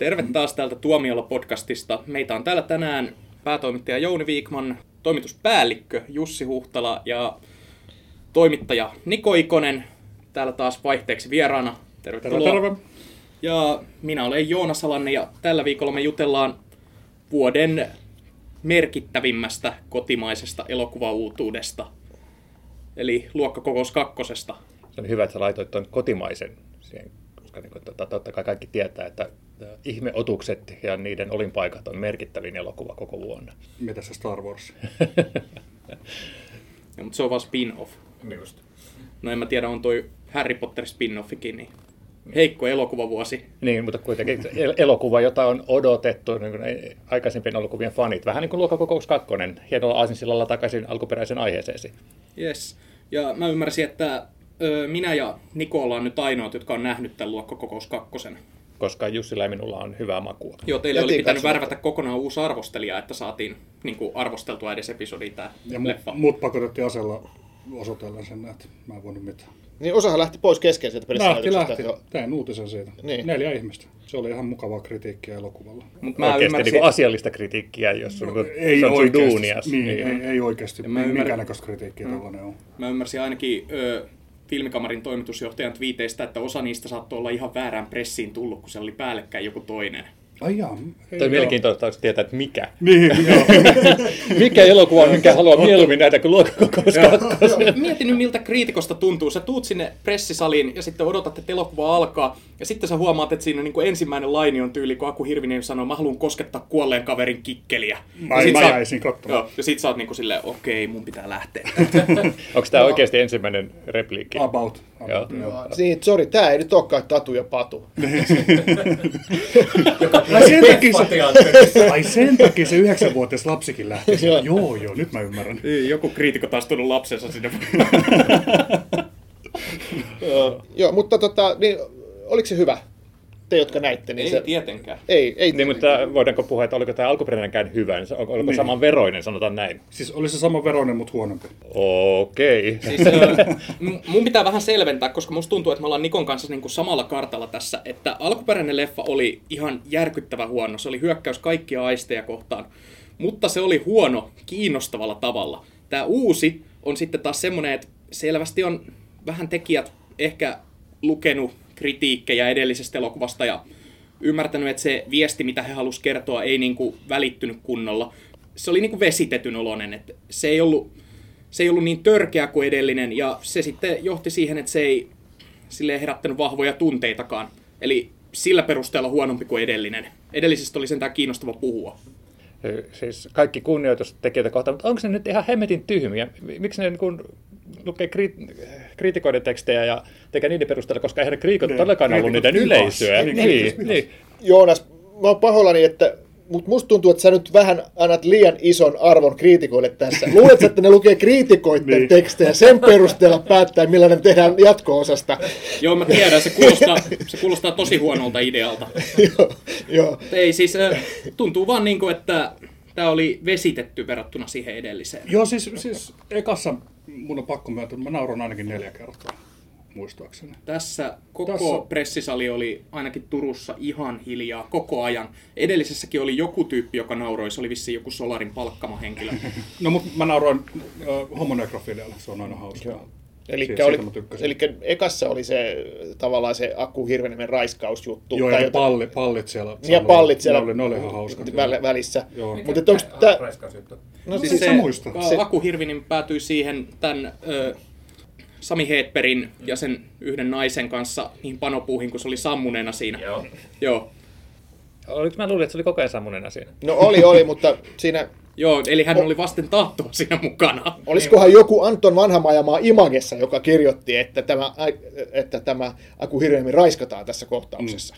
Terve taas täältä Tuomiolla-podcastista. Meitä on täällä tänään päätoimittaja Jouni Viikman, toimituspäällikkö Jussi Huhtala ja toimittaja Niko Ikonen. Täällä taas vaihteeksi vieraana. Tervetuloa. Terve, terve. Ja minä olen Joona Salanne ja tällä viikolla me jutellaan vuoden merkittävimmästä kotimaisesta elokuvauutuudesta. Eli luokkakokous kakkosesta. Se on hyvä, että sä laitoit tuon kotimaisen siihen, koska niin kuin, totta, totta kai kaikki tietää, että ihmeotukset ja niiden olinpaikat on merkittävin elokuva koko vuonna. Mitä se Star Wars? Ja, mutta se on vaan spin-off. Just. No en mä tiedä, on toi Harry Potter spin-offikin, niin heikko elokuvavuosi. Niin, mutta kuitenkin elokuva, jota on odotettu niin aikaisempien elokuvien fanit. Vähän niin kuin Luokkakokous 2, hienolla aasinsillalla takaisin alkuperäisen aiheeseesi. Yes. Ja mä ymmärsin, että ö, minä ja Niko ollaan nyt ainoat, jotka on nähnyt tämän luokkakokous kakkosen. Koska Jussilla ja minulla on hyvää makua. Joo, teille oli Jätin pitänyt katsomatta. värvätä kokonaan uusi arvostelija, että saatiin niin kuin, arvosteltua edes episodi tämä Ja mu- leffa. mut pakotettiin asella osoitellen sen, että mä en voinut mitään. Niin osahan lähti pois kesken sieltä Lähti, pressilähetyksestä. lähti. Joo. Tein uutisen siitä. Niin. Neljä ihmistä. Se oli ihan mukavaa kritiikkiä elokuvalla. Mut mä Oikeasti ymmärsin, niin kuin asiallista kritiikkiä, jos sun, no, Ei se on sun oikeasti. duunias. Niin, ei, ei oikeasti. Ja mä ymmärrän- Minkäännäköistä kritiikkiä mm. tällainen on. mä ymmärsin ainakin ö, filmikamarin toimitusjohtajan twiiteistä, että osa niistä saattoi olla ihan väärään pressiin tullut, kun se oli päällekkäin joku toinen. Ai jaa. Toi on mielenkiintoista tietää, että mikä. Niin, joo. Mikä elokuva, on, minkä haluaa mieluummin nähdä kuin Luokkakokous 2. Mieti nyt, miltä kriitikosta tuntuu. Sä tuut sinne pressisaliin ja sitten odotat, että elokuva alkaa. Ja sitten sä huomaat, että siinä niin kuin ensimmäinen laini on tyyli, kun Aku Hirvinen sanoo, mä haluan koskettaa kuolleen kaverin kikkeliä. Mä- ja sit mä sä- jäisin katsomaan. Joo, ja sit sä oot niin kuin silleen, okei, mun pitää lähteä. Onko tämä oikeasti ensimmäinen repliikki? About. Joo. about joo. Niin, sori, tää ei nyt olekaan Tatu ja Patu. Ai sen, takia se, ai sen takia se yhdeksänvuotias lapsikin lähti. sieltä. joo, joo, nyt mä ymmärrän. Joku kriitikko taas tullut lapsensa sinne. Joo, mutta tota, niin, oliko se hyvä? Te, jotka näitte, niin Ei se... tietenkään. Ei, ei. Niin, mutta voidaanko puhua, että oliko tämä alkuperäinenkään hyvä? niin se- Oliko Niin. saman veroinen, sanotaan näin? Siis oli se sama veroinen, mutta huonompi. Okei. Siis, ö, m- mun pitää vähän selventää, koska musta tuntuu, että me ollaan Nikon kanssa niin kuin samalla kartalla tässä, että alkuperäinen leffa oli ihan järkyttävä huono. Se oli hyökkäys kaikkia aisteja kohtaan, mutta se oli huono kiinnostavalla tavalla. Tämä uusi on sitten taas semmoinen, että selvästi on vähän tekijät ehkä lukenut kritiikkejä edellisestä elokuvasta ja ymmärtänyt, että se viesti, mitä he halusivat kertoa, ei niin kuin välittynyt kunnolla. Se oli niin kuin vesitetyn oloinen, että se ei ollut se ei ollut niin törkeä kuin edellinen, ja se sitten johti siihen, että se ei sille herättänyt vahvoja tunteitakaan. Eli sillä perusteella huonompi kuin edellinen. Edellisestä oli sentään kiinnostava puhua. Siis kaikki kunnioitus tekijöitä kohtaan, mutta onko se nyt ihan hemmetin tyhmiä? Miksi ne niin lukee kri- kriitikoiden tekstejä ja tekee niiden perusteella, koska eihän kriitikot Ne, todellakaan ollut niiden yleisöä. Niin, Niin, niin, niin. Joonas, mä oon pahoillani, että mutta musta tuntuu, että sä nyt vähän annat liian ison arvon kriitikoille tässä. Luuletko, että ne lukee kriitikoiden Niin. tekstejä sen perusteella päättää, millainen tehdään jatko-osasta? Joo, mä tiedän, se kuulostaa, se kuulostaa tosi huonolta idealta. joo, joo. Ei siis, tuntuu vaan niin kuin, että tämä oli vesitetty verrattuna siihen edelliseen. Joo, siis, siis ekassa mun on pakko myöntää, että mä nauroin ainakin neljä kertaa, muistaakseni. Tässä koko Tässä- pressisali oli ainakin Turussa ihan hiljaa koko ajan. Edellisessäkin oli joku tyyppi, joka nauroi. Se oli vissiin joku Solarin palkkama henkilö. No, mutta mä nauroin äh, homonekrofiilialle, se on aina hauskaa. Eli Siitä- oli, eli ekassa oli se tavallaan se Akku Hirvenemen raiskausjuttu. Joo, tai ja jotain- palli, pallit siellä. Niin ja pallit siellä Ne oli, ne oli ihan hauskat. väl- välissä. Joo. Mutta onko tää... No, Siis Siis se, muista. Se- Aku Hirvinen päätyi siihen tämän ö, Sami Heetperin ja sen yhden naisen kanssa niihin panopuuhin, kun se oli sammuneena siinä. Joo. Joo. Oliko mä luulin, että se oli koko ajan sammunena siinä? No oli, oli, mutta siinä... Joo, eli hän oli vasten tahtoa siinä mukana. Olisikohan joku Anton Vanhamajamaa Imagessa, joka kirjoitti, että tämä, että tämä Aku Hirvenemen raiskataan tässä kohtauksessa.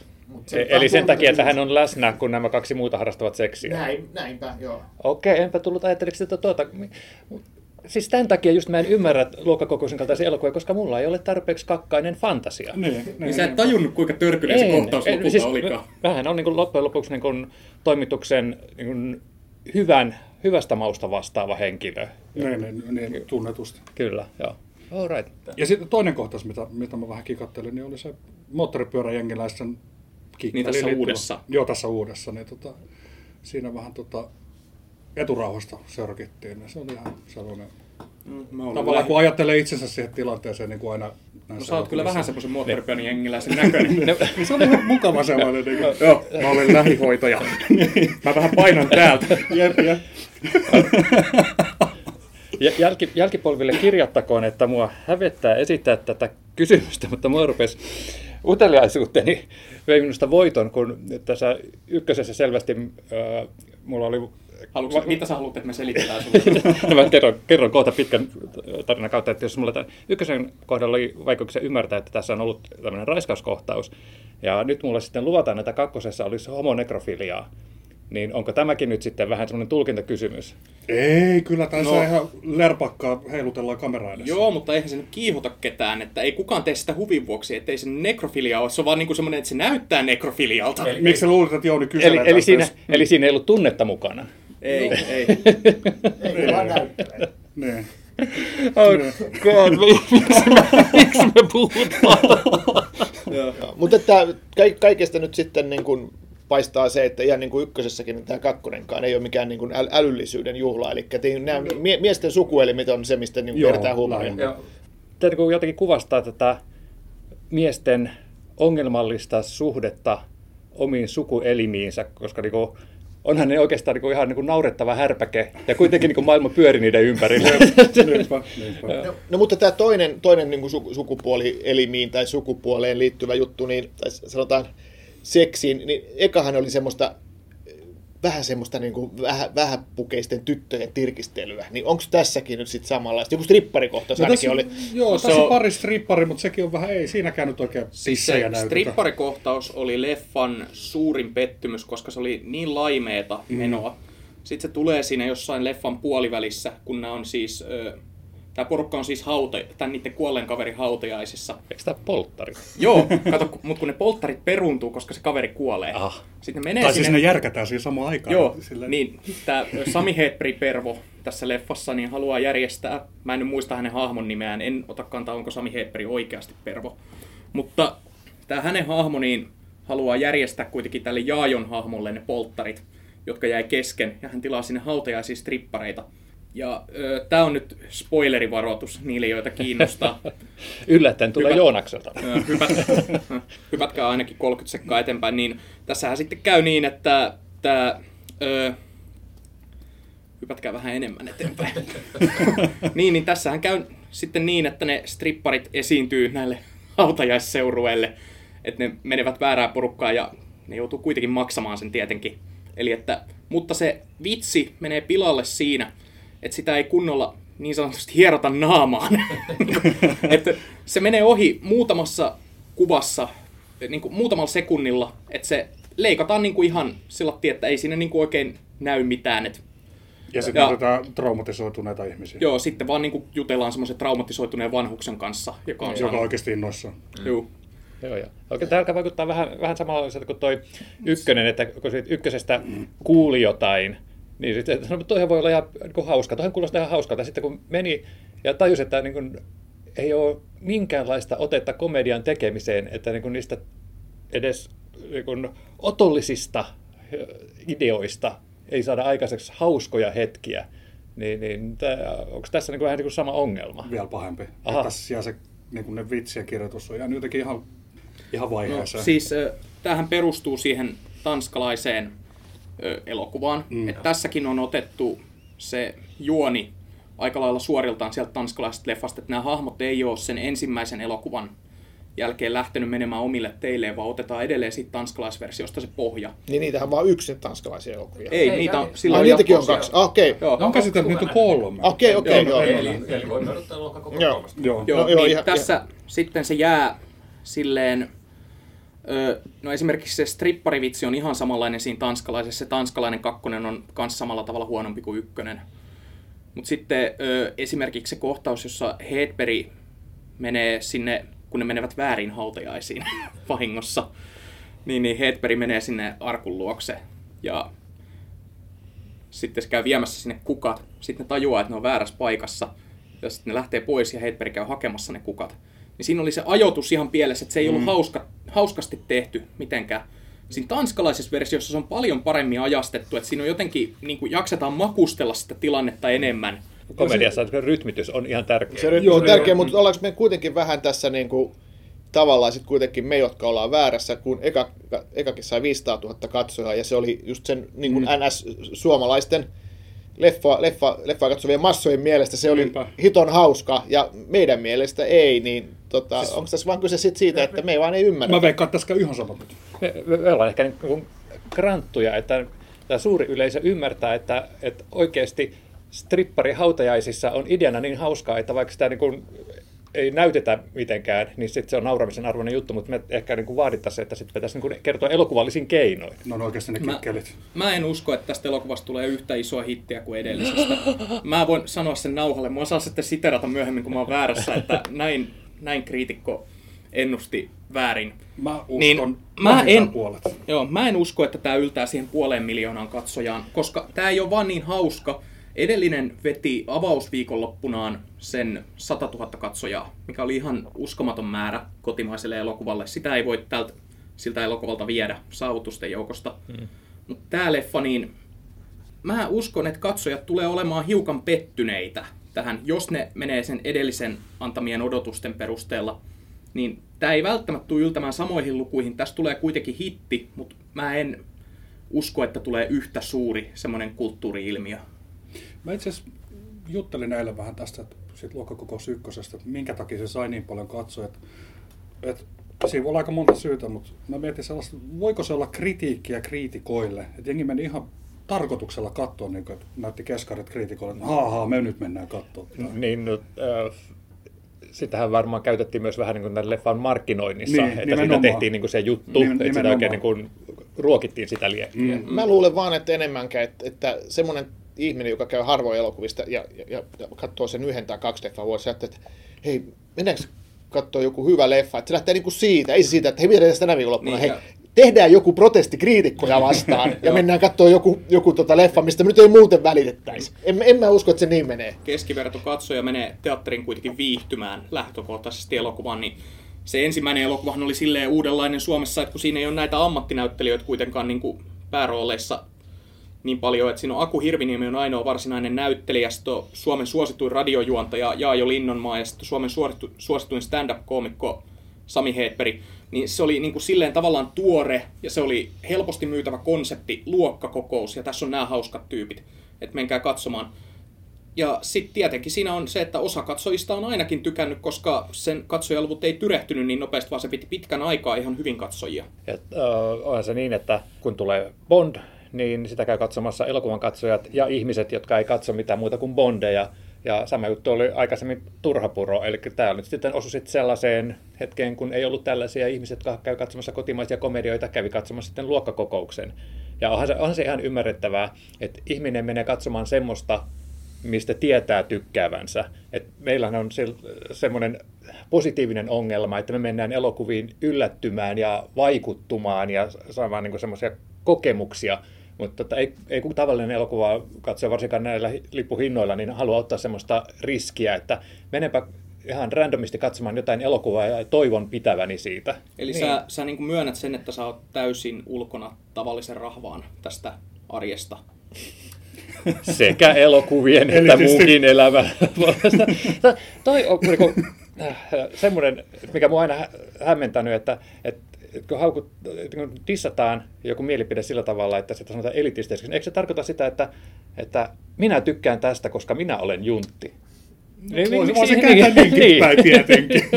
E- Eli sen takia, että hän on läsnä, kun nämä kaksi muuta harrastavat seksiä. Näin, näinpä, joo. Okei, enpä tullut ajatteliksi että tuota... Siis tämän takia just mä en ymmärrä luokkakokoisen kaltaisia elokuvia, koska mulla ei ole tarpeeksi kakkainen fantasia. Niin, Niin niin, sä et tajunnut, kuinka törkyinen se kohtaus lopulta siis olikaan. Vähän on niin kuin loppujen lopuksi niin kuin toimituksen niin kuin hyvän, hyvästä mausta vastaava henkilö. niin, niin, niin, tunnetusti. Kyllä, joo. All right. Ja sitten toinen kohtaus, mitä, mitä mä vähän kikattelin, niin oli se moottoripyöräjengiläisten kikkeli Niin tässä liittyvä- uudessa. Joo, tässä uudessa. Niin tota, siinä vähän tota, eturauhasta sörkittiin. Niin se oli ihan sellainen... Mä olen Tavallaan kun ajattelee itsensä siihen tilanteeseen niin kuin aina No sä oot kyllä vähän semmoisen moottoripyörän jengiläisen näköinen. Niin se oli ihan mukava sellainen. Niin kuin, Joo, mä olen lähihoitaja. Mä vähän painan täältä. jep, jep. Jälki, jälkipolville kirjattakoon, että mua hävettää esittää tätä kysymystä, mutta mua rupesi uteliaisuuteni vei minusta voiton, kun tässä ykkösessä selvästi äh, mulla oli... Haluatko, mitä sä haluat, että me selitellään sulle? Mä kerron, kerron kohta pitkän tarinan kautta, että jos mulla tämän ykkösen kohdalla oli vaikeuksia ymmärtää, että tässä on ollut tämmöinen raiskauskohtaus, ja nyt mulla sitten luvataan, että kakkosessa olisi homonekrofiliaa, niin onko tämäkin nyt sitten vähän semmoinen tulkintakysymys? Ei, kyllä tässä No. no. ihan lerpakkaa heilutellaan kameraa edessä. Joo, mutta eihän se nyt kiihota ketään, että ei kukaan tee sitä huvin vuoksi, ettei se nekrofilia ole. Se on vaan niinku semmoinen, että se näyttää nekrofilialta. Eli- Miksi sä luulet, että Jouni Eli, kyselee eli, tästä, siinä, jos- eli siinä ei ollut tunnetta mukana. Ei, ei. Ei vaan näyttää. Niin. Oh God, miksi me, miksi me puhutaan? Mutta että ka- kaikesta nyt sitten niin kuin paistaa se, että ihan niin kuin ykkösessäkin niin tämä kakkonenkaan ei ole mikään niin kuin äl- älyllisyyden juhla. Eli te- nämä mie- miesten sukuelimet on se, mistä niin kuin kertaa. Ja Täytyy kun jotenkin kuvastaa tätä miesten ongelmallista suhdetta omiin sukuelimiinsä, koska niinku, onhan ne oikeastaan niinku ihan niinku naurettava härpäke, ja kuitenkin niinku maailma pyöri niiden ympärillä. Niinpä. No mutta tämä toinen, toinen niin kuin su- sukupuolielimiin tai sukupuoleen liittyvä juttu, niin, tai sanotaan seksiin, niin ekahan oli semmoista vähän semmoista niin kuin vähä, vähäpukeisten tyttöjen tirkistelyä. Niin onko tässäkin nyt sitten samanlaista? Joku stripparikohtaus No ainakin tässä, oli. Joo, Se tässä on pari strippari, mutta sekin on vähän, ei siinäkään nyt oikein Siis se näytetä. stripparikohtaus oli leffan suurin pettymys, koska se oli niin laimeeta menoa. Sitten se tulee siinä jossain leffan puolivälissä, kun nämä on siis... Tämä porukka on siis hauta, tämän niiden kuolleen kaverin hautajaisissa. Eikö tämä polttari? Joo, kato, mutta kun ne polttarit peruuntuu, koska se kaveri kuolee. Ah. Sitten ne menee Tai siis sinne... ne järkätään siinä samaan aikaan. Joo, Silleen- niin tämä Sami Hedberg Pervo tässä leffassa niin haluaa järjestää, mä en nyt muista hänen hahmon nimeään, en ota kantaa, onko Sami Hedberg oikeasti Pervo. Mutta tämä hänen hahmo niin haluaa järjestää kuitenkin tälle Jaajon hahmolle ne polttarit, jotka jäi kesken, ja hän tilaa sinne hautajaisiin strippareita. Ja tämä on nyt spoilerivaroitus niille, joita kiinnostaa. Yllättäen tulee Hyvä. Joonakselta. Hypät, hypätkää ainakin 30 sekkaa eteenpäin, niin tässähän sitten käy niin, että tämä... Hypätkää vähän enemmän eteenpäin. niin, niin tässähän käy sitten niin, että ne stripparit esiintyy näille hautajaisseurueille, että ne menevät väärään porukkaan ja ne joutuu kuitenkin maksamaan sen tietenkin. Eli että, mutta se vitsi menee pilalle siinä, että sitä ei kunnolla niin sanotusti hierota naamaan. että se menee ohi muutamassa kuvassa, niin kuin muutamalla sekunnilla, että se leikataan niin kuin ihan sillä että ei siinä niin kuin oikein näy mitään. Että Ja sitten otetaan traumatisoituneita ihmisiä, Joo, sitten vaan niin kuin jutellaan semmoisen traumatisoituneen vanhuksen kanssa, joka on joka saanut... oikeasti innoissaan. Juu. Joo, joo. Oikein tämä alkaa vaikuttaa vähän, vähän samanlaiselta kuin toi ykkönen, että kun siitä ykkösestä kuuli jotain, niin sitten, että no, toihan voi olla ihan niin kuin hauska, toihan kuulostaa ihan hauskalta. Sitten kun meni ja tajusi, että niin kuin, ei ole minkäänlaista otetta komedian tekemiseen, että niin kuin niistä edes niin kuin, otollisista ideoista ei saada aikaiseksi hauskoja hetkiä, niin, niin onko tässä niin kuin, vähän niin kuin sama ongelma? Vielä pahempi. Aha. Tässä se niin kuin ne vitsien kirjoitus on jäänyt jotenkin ihan, ihan No, vaiheeseen. siis tämähän perustuu siihen tanskalaiseen elokuvaan. Mm. Et tässäkin on otettu se juoni aika lailla suoriltaan sieltä tanskalaisesta leffasta, että nämä hahmot ei ole sen ensimmäisen elokuvan jälkeen lähtenyt menemään omille teilleen, vaan otetaan edelleen siitä tanskalaisversiosta se pohja. Niin niitähän vaan yksi tanskalaisia elokuvia. Ei, Ei, niitä on, ei. sillä Ah, on niitäkin on kaksi. Ah, Okei. Joo. On käsitelty, että niitä on kolme. Okei, okei, joo. Eli, eli voimme odottaa koko Joo. kolmesta. Joo. Joo, No, joo, niin ihan- tässä sitten se jää silleen, no esimerkiksi se stripparivitsi on ihan samanlainen siinä tanskalaisessa. Se tanskalainen kakkonen on myös samalla tavalla huonompi kuin ykkönen. Mutta sitten esimerkiksi se kohtaus, jossa Hedberg menee sinne, kun ne menevät väärin hautajaisiin vahingossa, niin, niin Hedberg menee sinne arkun luokse ja sitten se käy viemässä sinne kukat. Sitten ne tajuaa, että ne on väärässä paikassa. Ja sitten ne lähtee pois ja Hedberg käy hakemassa ne kukat. Niin siinä oli se ajoitus ihan pielessä, että se ei ollut hauska, hauskasti tehty mitenkään. Siinä tanskalaisessa versiossa se on paljon paremmin ajastettu, että siinä on jotenkin, niin kuin jaksetaan makustella sitä tilannetta enemmän. Komediassa se rytmitys on ihan tärkeä. Se rytmi Joo, on tärkeä, mutta ollaanko me kuitenkin vähän tässä niin kuin, tavallaan sitten kuitenkin me, jotka ollaan väärässä, kun eka, ekakin sai 500 000 katsojaa, ja se oli just sen niin kuin NS-suomalaisten leffa, leffa, leffa katsovien massojen mielestä se oli Niinpä. hiton hauska, ja meidän mielestä ei, niin tota, siis, onko tässä vaan kyse sit siitä, että me ei vaan ei ymmärrä? Mä veikkaan, että tässä ihan sama. Me, me, me ollaan ehkä niin kuin kranttuja, että tämä suuri yleisö ymmärtää, että, että oikeasti strippari hautajaisissa on ideana niin hauskaa, että vaikka sitä niin kuin ei näytetä mitenkään, niin sitten se on nauramisen arvoinen juttu, mutta me ehkä niin kuin vaadittaisiin, että sitten pitäisi niin kuin kertoa elokuvallisin keinoin. Ne on oikeasti ne Mä, kikkelit. mä en usko, että tästä elokuvasta tulee yhtä isoa hittiä kuin edellisestä. Mä voin sanoa sen nauhalle. Mua saa sitten siterata myöhemmin, kun mä oon väärässä, että näin, näin kriitikko ennusti väärin. Mä uskon Niin, niin, mä en- puolet. Joo, mä en usko, että tämä yltää siihen puoleen miljoonaan katsojaan, koska tämä ei ole vaan niin hauska. Edellinen veti avausviikonloppunaan sen 100 000 katsojaa, mikä oli ihan uskomaton määrä kotimaiselle elokuvalle. Sitä ei voi tältä, siltä elokuvalta viedä saavutusten joukosta. Mm. Mutta tämä leffa, niin mä uskon, että katsojat tulee olemaan hiukan pettyneitä tähän, jos ne menee sen edellisen antamien odotusten perusteella. Niin tämä ei välttämättä tule yltämään samoihin lukuihin. Tästä tulee kuitenkin hitti, mutta mä en usko, että tulee yhtä suuri semmoinen kulttuuri-ilmiö. Mä itse asiassa juttelin eilen vähän tästä siitä luokkakokous ykkösestä, että minkä takia se sai niin paljon katsoja. Että, siinä voi olla aika monta syytä, mutta mä mietin sellaista, voiko se olla kritiikkiä kriitikoille. Että jengi meni ihan tarkoituksella katsoa, niin kuin, että näytti keskarit kriitikoille, että haa, haa, me nyt mennään katsoa. Niin, no, äh, sitähän varmaan käytettiin myös vähän niin kuin tämän leffan markkinoinnissa, Niin, että siitä nimenomaan. tehtiin niin kuin se juttu, Nim- että sitä nimenomaan. oikein niin kuin ruokittiin sitä liekkiä. Mm. Mä luulen vaan, että enemmänkään, että, että semmoinen ihminen, joka käy harvoin elokuvista ja, ja, ja, ja katsoo sen yhden tai kaksi leffaa vuodessa, että, että hei, mennäänkö katsoa joku hyvä leffa, että se lähtee niinku siitä, ei siitä, että hei, mitä tänä viikonloppuna, Niin, hei, tehdään joku protesti kriitikkoja vastaan ja mennään katsoa joku, joku tota leffa, mistä nyt ei muuten välitettäisi. En, en mä usko, että se niin menee. keskiverto katsoja menee teatterin kuitenkin viihtymään lähtökohtaisesti elokuvaan, niin se ensimmäinen elokuvahan oli silleen uudenlainen Suomessa, että kun siinä ei ole näitä ammattinäyttelijöitä kuitenkaan niin kuin päärooleissa niin paljon, että siinä on Aku Hirviniemi on ainoa varsinainen näyttelijä, sitten on Suomen suosituin radiojuontaja Jaajo Linnonmaa ja sitten Suomen suositu, suosituin stand-up-koomikko Sami Heetperi, niin se oli niin kuin silleen tavallaan tuore ja se oli helposti myytävä konsepti, luokkakokous ja tässä on nämä hauskat tyypit, että menkää katsomaan. Ja sitten tietenkin siinä on se, että osa katsojista on ainakin tykännyt, koska sen katsojaluvut ei tyrehtynyt niin nopeasti, vaan se piti pitkän aikaa ihan hyvin katsojia. Et, äh, onhan se niin, että kun tulee Bond, niin sitä käy katsomassa elokuvan katsojat ja ihmiset, jotka ei katso mitään muuta kuin Bondeja. Ja sama juttu oli aikaisemmin turhapuro, eli tämä nyt sitten osui sitten sellaiseen hetkeen, kun ei ollut tällaisia ihmisiä, jotka käy katsomassa kotimaisia komedioita, kävi katsomassa sitten luokkakokouksen. Ja onhan se, onhan se ihan ymmärrettävää, että ihminen menee katsomaan semmoista, mistä tietää tykkäävänsä. Et meillähän on se, semmoinen positiivinen ongelma, että me mennään elokuviin yllättymään ja vaikuttumaan ja saamaan niin semmoisia kokemuksia, mutta tota, ei, ei kun tavallinen elokuva katsoja, varsinkaan näillä hi- lippuhinnoilla, niin haluaa ottaa semmoista riskiä, että menenpä ihan randomisti katsomaan jotain elokuvaa ja toivon pitäväni siitä. Eli niin. sä, sä niin myönnät sen, että sä oot täysin ulkona tavallisen rahvaan tästä arjesta. sekä elokuvien että Elitisti. muunkin elämän puolesta. To- Toi on niinku, äh, semmoinen, mikä mua aina hä- hämmentänyt, että, että että kun, haukut, että kun dissataan joku mielipide sillä tavalla, että sitä sanotaan elitisteisesti, niin eikö se tarkoita sitä, että, että minä tykkään tästä, koska minä olen juntti? Niin, Voi, miksi- voi se niin- kääntää niinkin niin. päin tietenkin.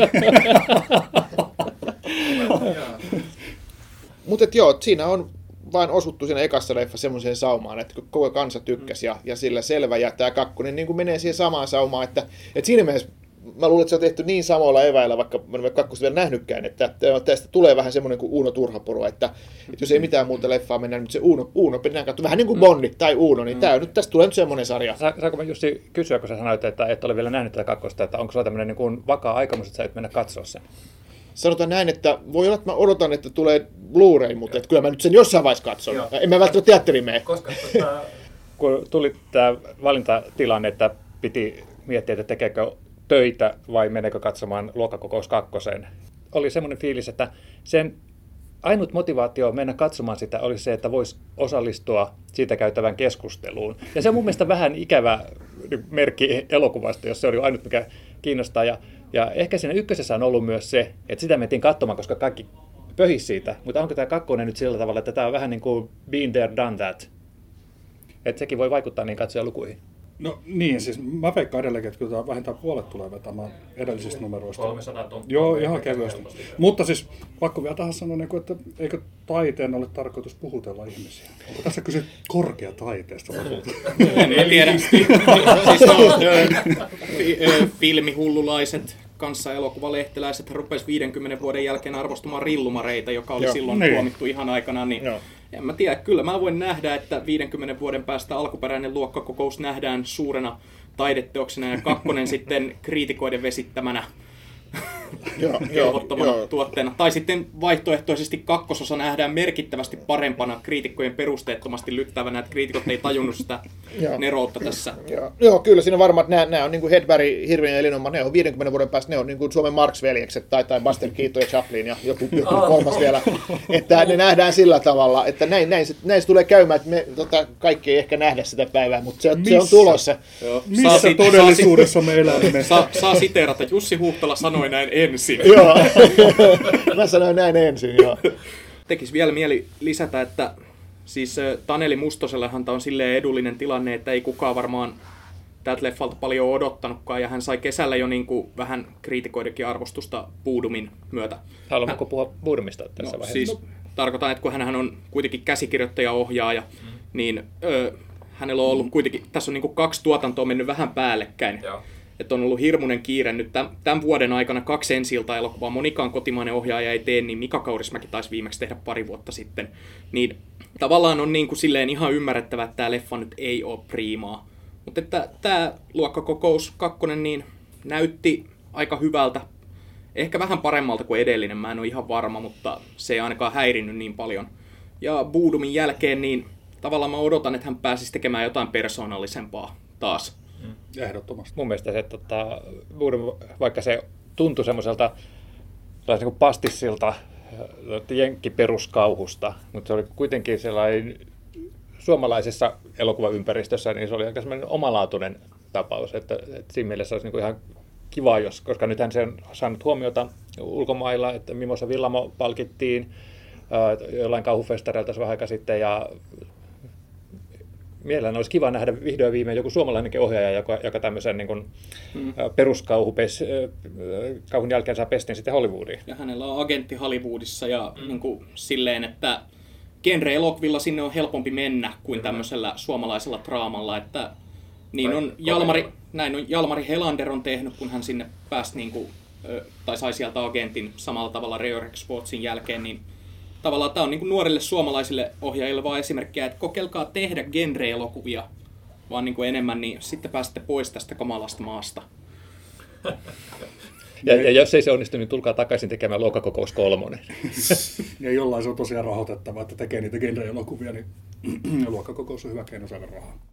Mutta joo, siinä on vain osuttu siinä ekassa leffa semmoiseen saumaan, että koko kansa tykkäsi ja, ja sillä selvä. Ja tämä kakkonen niin kuin menee siihen samaan saumaan, että, että siinä mielessä mä luulen, että se on tehty niin samoilla eväillä, vaikka mä en ole kakkosta vielä nähnytkään, että tästä tulee vähän semmoinen kuin Uuno Turhapuro, että, että jos ei mitään muuta leffaa mennä, niin se Uuno, Uuno mennään katsomaan, vähän niin kuin Bonni tai Uuno, niin tää, nyt tästä tulee nyt semmoinen sarja. Sa- Saanko mä Jussi kysyä, kun sä sanoit, että et ole vielä nähnyt tätä kakkosta, että onko sulla tämmöinen niin kuin vakaa aikomus, että sä et mennä katsoa sen? Sanotaan näin, että voi olla, että mä odotan, että tulee Blu-ray, mutta että kyllä mä nyt sen jossain vaiheessa katson. Joo. En mä välttämättä teatteriin mene. Koska tota, kun tuli tämä valintatilanne, että piti miettiä, että tekeekö töitä vai meneekö katsomaan luokkakokous kakkoseen, oli semmoinen fiilis, että sen ainut motivaatio mennä katsomaan sitä oli se, että voisi osallistua siitä käytävään keskusteluun. Ja se on mun mielestä vähän ikävä merkki elokuvasta, jos se oli ainut, mikä kiinnostaa. Ja, ja ehkä siinä ykkösessä on ollut myös se, että sitä mentiin katsomaan, koska kaikki pöhis siitä. Mutta onko tämä kakkonen nyt sillä tavalla, että tämä on vähän niin kuin been there, done that? Että sekin voi vaikuttaa niin katsojalukuihin. No niin, siis mä veikkaan edelleenkin, että kyllä vähintään puolet tulee vetämään edellisistä numeroista. 300 tonnia. Joo, ihan kevyesti. Mutta siis pakko vielä tähän sanoa, niin että eikö taiteen ole tarkoitus puhutella ihmisiä? Onko tässä kyse korkea taiteesta? En tiedä. siis filmihullulaiset kanssa elokuvalehteläiset rupes 50 vuoden jälkeen arvostamaan rillumareita, joka oli Joo. silloin Niin. tuomittu ihan aikanaan, niin Joo. en mä tiedä, kyllä mä voin nähdä, että 50 vuoden päästä alkuperäinen luokkakokous nähdään suurena taideteoksena ja kakkonen sitten kriitikoiden vesittämänä kelvottomana joo. tuotteena. Tai sitten vaihtoehtoisesti kakkososa nähdään merkittävästi parempana kriitikkojen perusteettomasti lyttävänä, että kriitikot ei tajunnut sitä neroutta tässä. Joo, joo, kyllä siinä varmaan, että nämä, nämä on niin kuin Hedberg, Hirvinen ja Elinoma, ne on 50 vuoden päästä, ne on niin kuin Suomen Marx-veljekset tai, tai Buster Keaton ja Chaplin ja joku, joku kolmas vielä. Että ne nähdään sillä tavalla, että näin, näin, se, näin se tulee käymään, että me tota, kaikki ei ehkä nähdä sitä päivää, mutta se, se on Missä? tulossa. Joo. Missä sit- todellisuudessa me elämme? Saa, saa siteerata, Jussi Huhtala sanoi näin ensin. Joo, mä sanoin näin ensin, joo. Tekis vielä mieli lisätä, että siis Taneli Mustosellehan tämä on silleen edullinen tilanne, että ei kukaan varmaan tältä leffalta paljon odottanutkaan, ja hän sai kesällä jo niin kuin vähän kriitikoidenkin arvostusta Puudumin myötä. Haluammeko puhua Burmista tässä No, vaiheessa? siis tarkoitan, että kun hän on kuitenkin käsikirjoittaja ohjaaja, Mm. niin ö, hänellä on ollut kuitenkin, tässä on niin kuin kaksi tuotantoa mennyt vähän päällekkäin. Joo. Että on ollut hirmuinen kiire nyt tämän, vuoden aikana kaksi ensi elokuvaa. Monikaan kotimainen ohjaaja ei tee, niin Mika Kaurismäki taisi viimeksi tehdä pari vuotta sitten. Niin tavallaan on niin kuin silleen ihan ymmärrettävä, että tämä leffa nyt ei ole priimaa. Mutta että tämä luokkakokous kakkonen niin näytti aika hyvältä. Ehkä vähän paremmalta kuin edellinen, mä en ole ihan varma, mutta se ei ainakaan häirinnyt niin paljon. Ja Boodumin jälkeen niin tavallaan mä odotan, että hän pääsisi tekemään jotain persoonallisempaa taas. Ehdottomasti. mun mielestä se, tota, vaikka se tuntui semmoiselta niin kuin pastissilta äh, jenkkiperuskauhusta, mutta se oli kuitenkin sellainen suomalaisessa elokuvaympäristössä, niin se oli aika semmoinen omalaatuinen tapaus, että, että siinä mielessä olisi niin ihan kiva, jos, koska nythän se on saanut huomiota ulkomailla, että Mimosa Villamo palkittiin äh, jollain kauhufestareilta vähän aika sitten, ja mielellään olisi kiva nähdä vihdoin viimein joku suomalainenkin ohjaaja, joka, joka tämmöisen niin kuin, mm. peruskauhupes, kauhun jälkeen saa pestin sitten Hollywoodiin. Ja hänellä on agentti Hollywoodissa ja mm. niin kuin, silleen, että genre-elokuvilla sinne on helpompi mennä kuin tämmöisellä suomalaisella draamalla, että niin on. Jalmari, näin on Jalmari Helander on tehnyt, kun hän sinne pääsi niin kuin, tai sai sieltä agentin samalla tavalla Reorex Sportsin jälkeen, niin tavallaan tämä on niin kuin nuorille suomalaisille ohjaajille vaan esimerkkiä, että kokeilkaa tehdä genre-elokuvia, vaan niin kuin enemmän, niin sitten pääsette pois tästä kamalasta maasta. Ja, ja jos ei se onnistu, niin tulkaa takaisin tekemään luokkakokous kolmonen. Ja jollain se on tosiaan rahoitettava, että tekee niitä genre-elokuvia, niin luokkakokous on hyvä keino saada rahaa.